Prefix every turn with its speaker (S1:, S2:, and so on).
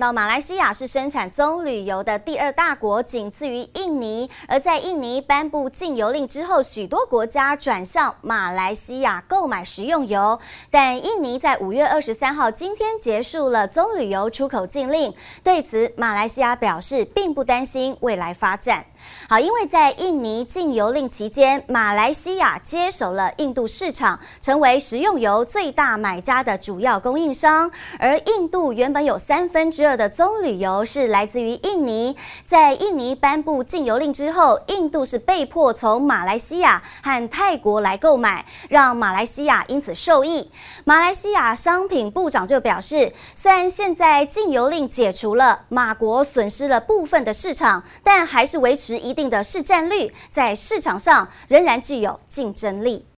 S1: 到马来西亚是生产棕榈油的第二大国，仅次于印尼。而在印尼颁布禁油令之后，许多国家转向马来西亚购买食用油。但印尼在五月二十三号今天结束了棕榈油出口禁令，对此马来西亚表示并不担心未来发展。好，因为在印尼禁油令期间，马来西亚接手了印度市场，成为食用油最大买家的主要供应商。而印度原本有三分之二的棕榈油是来自于印尼，在印尼颁布禁油令之后，印度是被迫从马来西亚和泰国来购买，让马来西亚因此受益。马来西亚商品部长就表示，虽然现在禁油令解除了，马国损失了部分的市场，但还是维持。一定的市占率，在市场上仍然具有竞争力。